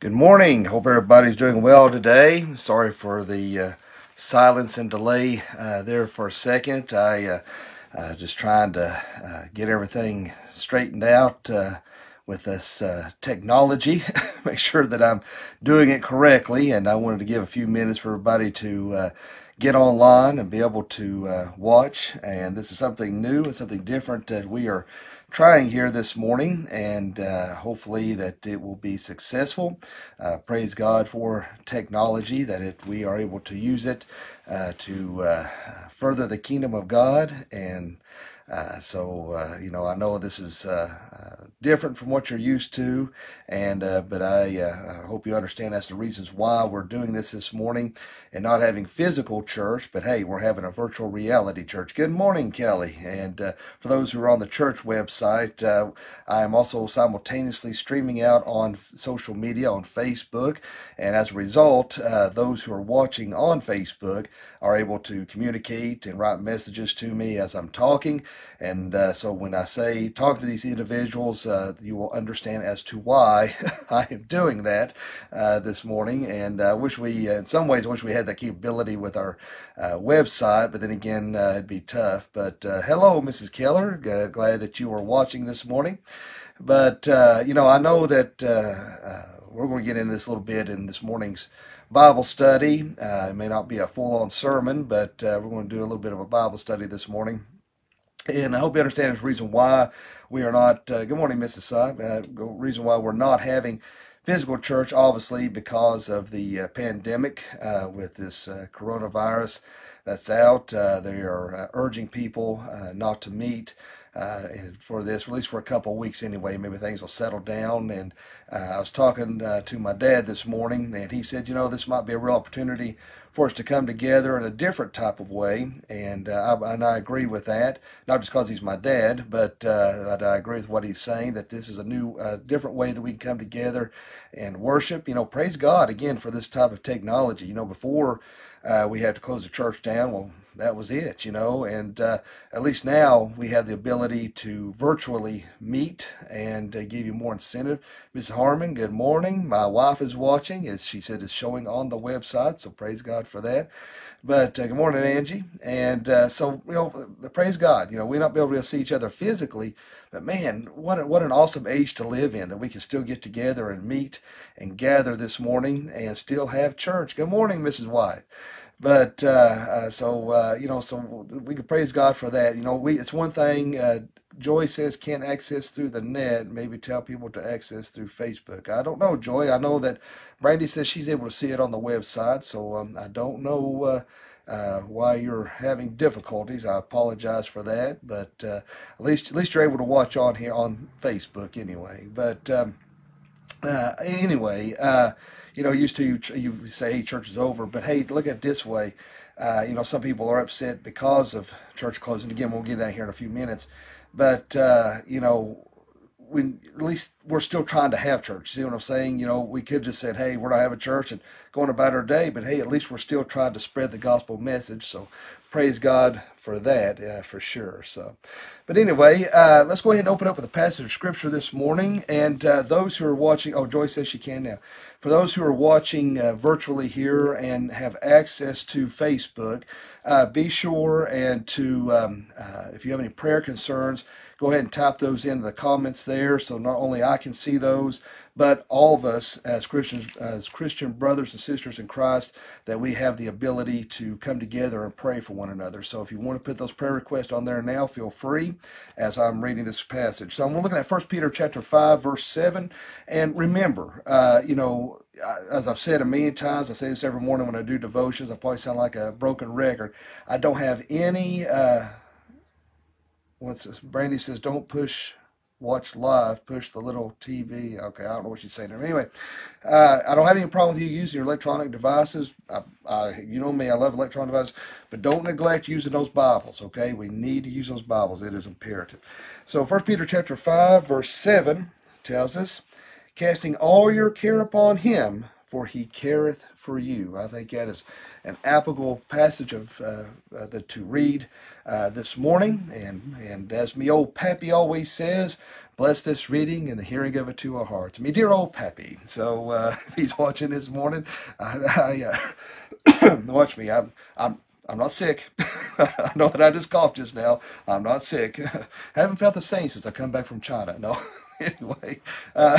Good morning. Hope everybody's doing well today. Sorry for the uh, silence and delay uh, there for a second. I uh, uh just trying to uh, get everything straightened out uh, with this technology, make sure that I'm doing it correctly. And I wanted to give a few minutes for everybody to get online and be able to watch. And this is something new and something different that we are trying here this morning, and uh, hopefully that it will be successful. Uh, praise God for technology, that it, we are able to use it uh, to uh, further the kingdom of God and uh, so uh, you know, I know this is uh, uh different from what you're used to, and uh, but I, I, hope you understand that's the reasons why we're doing this this morning, and not having physical church, but hey, we're having a virtual reality church. Good morning, Kelly, and for those who are on the church website, I am also simultaneously streaming out on social media on Facebook, and as a result, those who are watching on Facebook are able to communicate and write messages to me as I'm talking. And uh, so when I say talk to these individuals, uh, you will understand as to why I am doing that uh, this morning. And I wish we, uh, in some ways, wish we had that capability with our uh, website, but then again, uh, it'd be tough. But hello, Mrs. Keller. glad that you are watching this morning. But, you know, I know that we're going to get into this a little bit in this morning's Bible study. Uh, it may not be a full on sermon, but uh, we're going to do a little bit of a Bible study this morning. And I hope you understand the reason why we are not, uh, good morning, Mrs. Uh, reason why we're not having physical church, obviously, because of the uh, pandemic uh, with this coronavirus that's out. they are urging people not to meet uh, for this, at least for a couple of weeks anyway. Maybe things will settle down. And uh, I was talking uh, to my dad this morning, and he said, you know, this might be a real opportunity for us to come together in a different type of way. And, uh, I, and I agree with that, not just because he's my dad, but uh, I agree with what he's saying that this is a new, uh, different way that we can come together and worship. You know, praise God again for this type of technology. You know, before we had to close the church down. Well, that was it, you know. And uh, at least now we have the ability to virtually meet and uh, give you more incentive. Ms. Harmon, good morning. My wife is watching, as she said, is showing on the website. So praise God for that. But uh, good morning, Angie. And uh, so, you know, praise God. You know, we not be able to see each other physically, but man, what a, what an awesome age to live in that we can still get together and meet and gather this morning and still have church. Good morning, Mrs. White. But uh, uh, so uh, you know, so we can praise God for that. You know, we it's one thing. Uh, Joy says can't access through the net. Maybe tell people to access through Facebook. I don't know, Joy. I know that Brandy says she's able to see it on the website. So um, I don't know. Uh, uh, why you're having difficulties. I apologize for that, but uh, at least at least you're able to watch on here on Facebook anyway. But um, uh, anyway, uh, you know, used to you say, "Hey, church is over," but hey, look at it this way. Uh, you know, some people are upset because of church closing. Again, we'll get that here in a few minutes. But uh, you know, when at least we're still trying to have church. See what I'm saying? You know, we could just said, "Hey, we're not having church," and going about our day. But hey, at least we're still trying to spread the gospel message. So praise God for that, uh, for sure. So, but anyway, uh, let's go ahead and open up with a passage of scripture this morning. And uh, those who are watching, oh, Joy says she can now. For those who are watching uh, virtually here and have access to Facebook, uh, be sure and to, um, uh, if you have any prayer concerns, go ahead and type those into the comments there so not only I can see those, but all of us as Christians, as Christian brothers and sisters in Christ, that we have the ability to come together and pray for one another. So if you want to put those prayer requests on there now, feel free as I'm reading this passage. So I'm looking at 1 Peter chapter 5, verse 7. And remember, uh, you know, as I've said a million times, I say this every morning when I do devotions. I probably sound like a broken record. I don't have any. Uh, what's this? Brandy says, "Don't push watch live, push the little TV. Okay, I don't know what she's saying there. Anyway, uh, I don't have any problem with you using your electronic devices. I, I, you know me, I love electronic devices, but don't neglect using those Bibles. Okay, we need to use those Bibles. It is imperative. So, First Peter chapter five, verse seven tells us, "Casting all your care upon Him, for He careth for you." I think that is an applicable passage of uh, uh, the, to read uh, this morning. And, and as me old Pappy always says, bless this reading and the hearing of it to our hearts. Me dear old Pappy. So uh, if he's watching this morning, I, I uh, watch me. I'm I'm I'm not sick. I know that I just coughed just now. I'm not sick. I haven't felt the same since I come back from China. No. anyway, uh,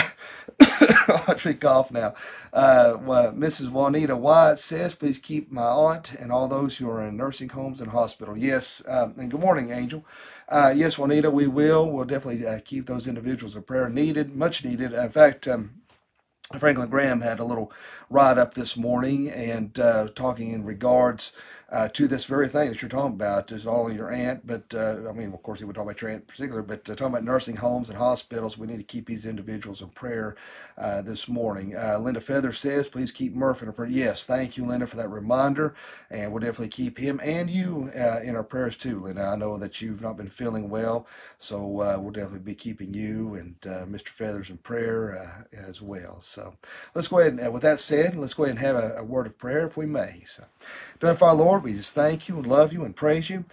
me cough now. Uh, well, Mrs. Juanita Wyatt says, please keep my aunt and all those who are in nursing homes and hospital. Yes, um, and good morning, Angel. Uh, yes, Juanita, we will. We'll definitely uh, keep those individuals in prayer needed, much needed. In fact, um, Franklin Graham had a little write up this morning and uh, talking in regards uh, to this very thing that you're talking about is all your aunt, but uh, I mean, of course, he would talk about your aunt in particular, but uh, talking about nursing homes and hospitals, we need to keep these individuals in prayer uh, this morning. Uh, Linda Feather says, please keep Murph in our prayer. Yes, thank you, Linda, for that reminder, and we'll definitely keep him and you uh, in our prayers too, Linda. I know that you've not been feeling well, so we'll definitely be keeping you and Mr. Feathers in prayer as well. So let's go ahead and, with that said, let's go ahead and have a, a word of prayer if we may. So, Father, Lord, we just thank you and love you and praise you.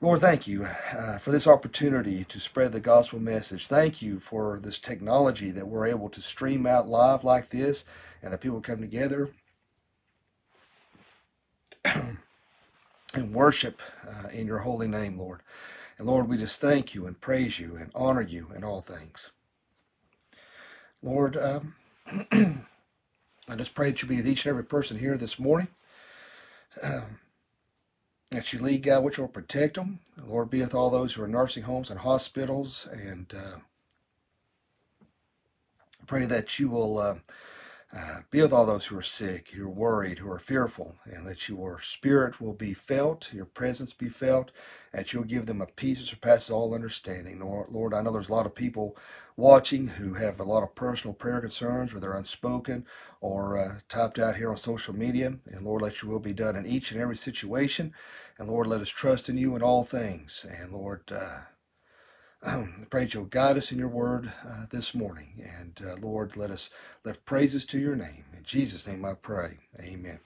Lord, thank you uh, for this opportunity to spread the gospel message. Thank you for this technology that we're able to stream out live like this and that people come together and worship uh, in your holy name, Lord. And Lord, we just thank you and praise you and honor you in all things. Lord, um, I just pray that you be with each and every person here this morning um, that you lead, God, which will protect them. Lord, be with all those who are in nursing homes and hospitals. And uh, pray that you will uh, uh, be with all those who are sick, who are worried, who are fearful, and that your spirit will be felt, your presence be felt, that you'll give them a peace that surpasses all understanding. Lord, I know there's a lot of people watching who have a lot of personal prayer concerns, whether unspoken or uh, typed out here on social media. And Lord, let your will be done in each and every situation. And Lord, let us trust in you in all things. And Lord, uh, pray you'll guide us in your word uh, this morning. And uh, Lord, let us lift praises to your name. In Jesus' name I pray. Amen.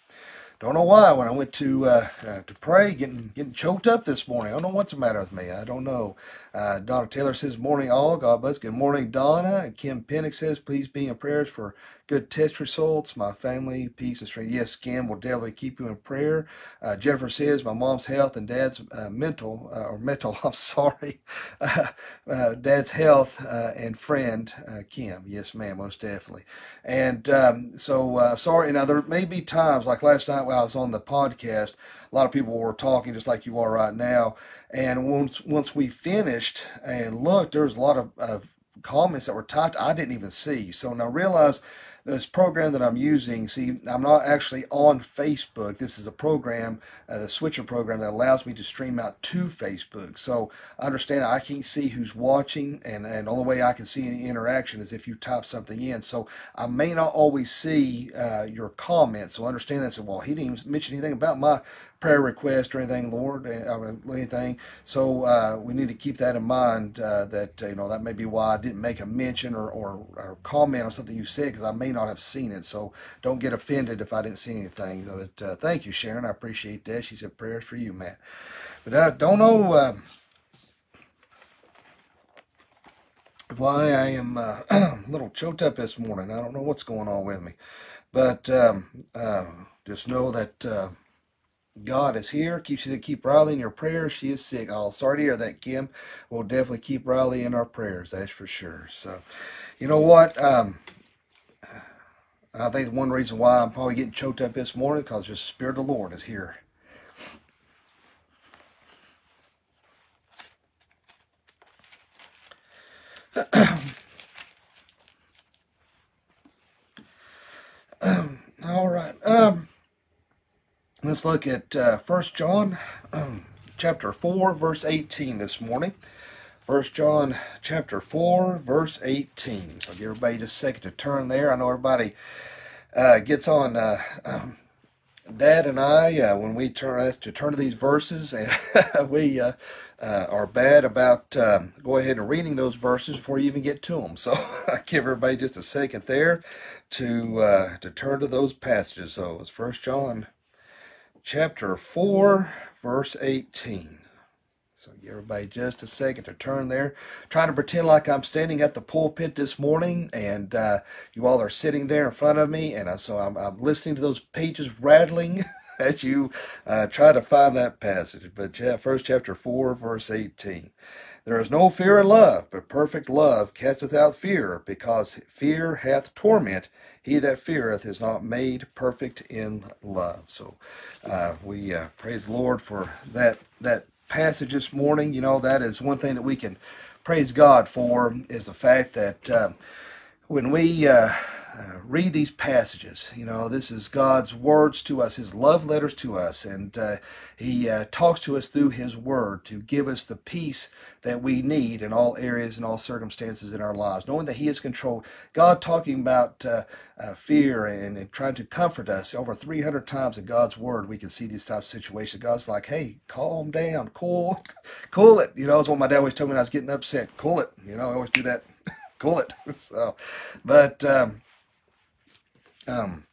Don't know why when I went to uh, uh, to pray, getting getting choked up this morning. I don't know what's the matter with me. I don't know. Uh, Donna Taylor says, "Morning all, God bless." Good morning, Donna. And Kim Pennick says, "Please be in prayers for good test results, my family, peace and strength." Yes, Kim will definitely keep you in prayer. Uh, Jennifer says, "My mom's health and dad's uh, mental uh, or mental. I'm sorry, dad's health and friend Kim." Yes, ma'am, most definitely. And um, so sorry. Now there may be times like last night I was on the podcast, a lot of people were talking just like you are right now. And once once we finished and looked, there was a lot of, of comments that were typed I didn't even see. So now realize this program that I'm using, see, I'm not actually on Facebook. This is a program, uh, the Switcher program, that allows me to stream out to Facebook. So understand I can't see who's watching, and, and the only way I can see any interaction is if you type something in. So I may not always see uh, your comments. So understand that. So, well, he didn't even mention anything about my prayer request or anything, Lord, eh, or anything. So uh, we need to keep that in mind. Uh, that you know that may be why I didn't make a mention or, or, or comment on something you said because I may not have seen it. So don't get offended if I didn't see anything. But uh, thank you, Sharon. I appreciate that. She said prayers for you, Matt. But I don't know uh, why I am uh, a little choked up this morning. I don't know what's going on with me, but um, uh, just know that God is here. Keep she said, keep Riley in your prayers. She is sick. Oh, sorry to hear that, Kim. We'll definitely keep Riley in our prayers. That's for sure. So, you know what? Um, I think one reason why I'm probably getting choked up this morning because the Spirit of the Lord is here. All right. Um, Let's look at uh, 1 John um, chapter 4, verse 18 this morning. 1 John chapter 4, verse 18. I'll give everybody just a second to turn there. I know everybody uh, gets on uh, um, Dad and I uh, when we turn us to turn to these verses, and we uh, uh, are bad about um, go ahead and reading those verses before you even get to them. So I give everybody just a second there to uh, to turn to those passages. So it's First John chapter 4, verse 18. So give everybody just a second to turn there. Trying to pretend like I'm standing at the pulpit this morning, and uh, you all are sitting there in front of me, and uh, so I'm, I'm listening to those pages rattling as you uh, try to find that passage. But yeah, first chapter four, verse eighteen. There is no fear in love, but perfect love casteth out fear, because fear hath torment. He that feareth is not made perfect in love. So uh, we uh, praise the Lord for that that passage this morning. You know that is one thing that we can praise God for is the fact that uh, when we uh, read these passages. You know, this is God's words to us, His love letters to us, and uh, He uh, talks to us through His Word to give us the peace that we need in all areas and all circumstances in our lives, knowing that He is control. God talking about uh, uh, fear and, and, trying to comfort us over 300 times in God's Word, we can see these types of situations. God's like, "Hey, calm down, cool, cool it." You know, that's what my dad always told me when I was getting upset. Cool it. You know, I always do that. cool it. so, but. Um, um,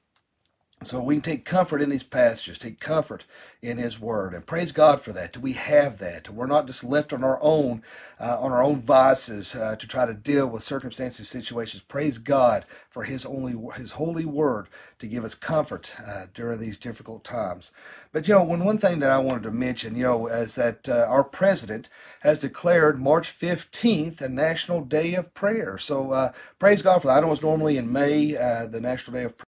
so we can take comfort in these passages, take comfort in His Word, and praise God for that. Do we have that. We're not just left on our own, uh, on our own vices uh, to try to deal with circumstances, situations. Praise God for His only His holy Word to give us comfort uh, during these difficult times. But you know, one one thing that I wanted to mention, you know, is that uh, our president has declared March 15th a National Day of Prayer. So uh, praise God for that. I know it's normally in May, uh, the National Day of Prayer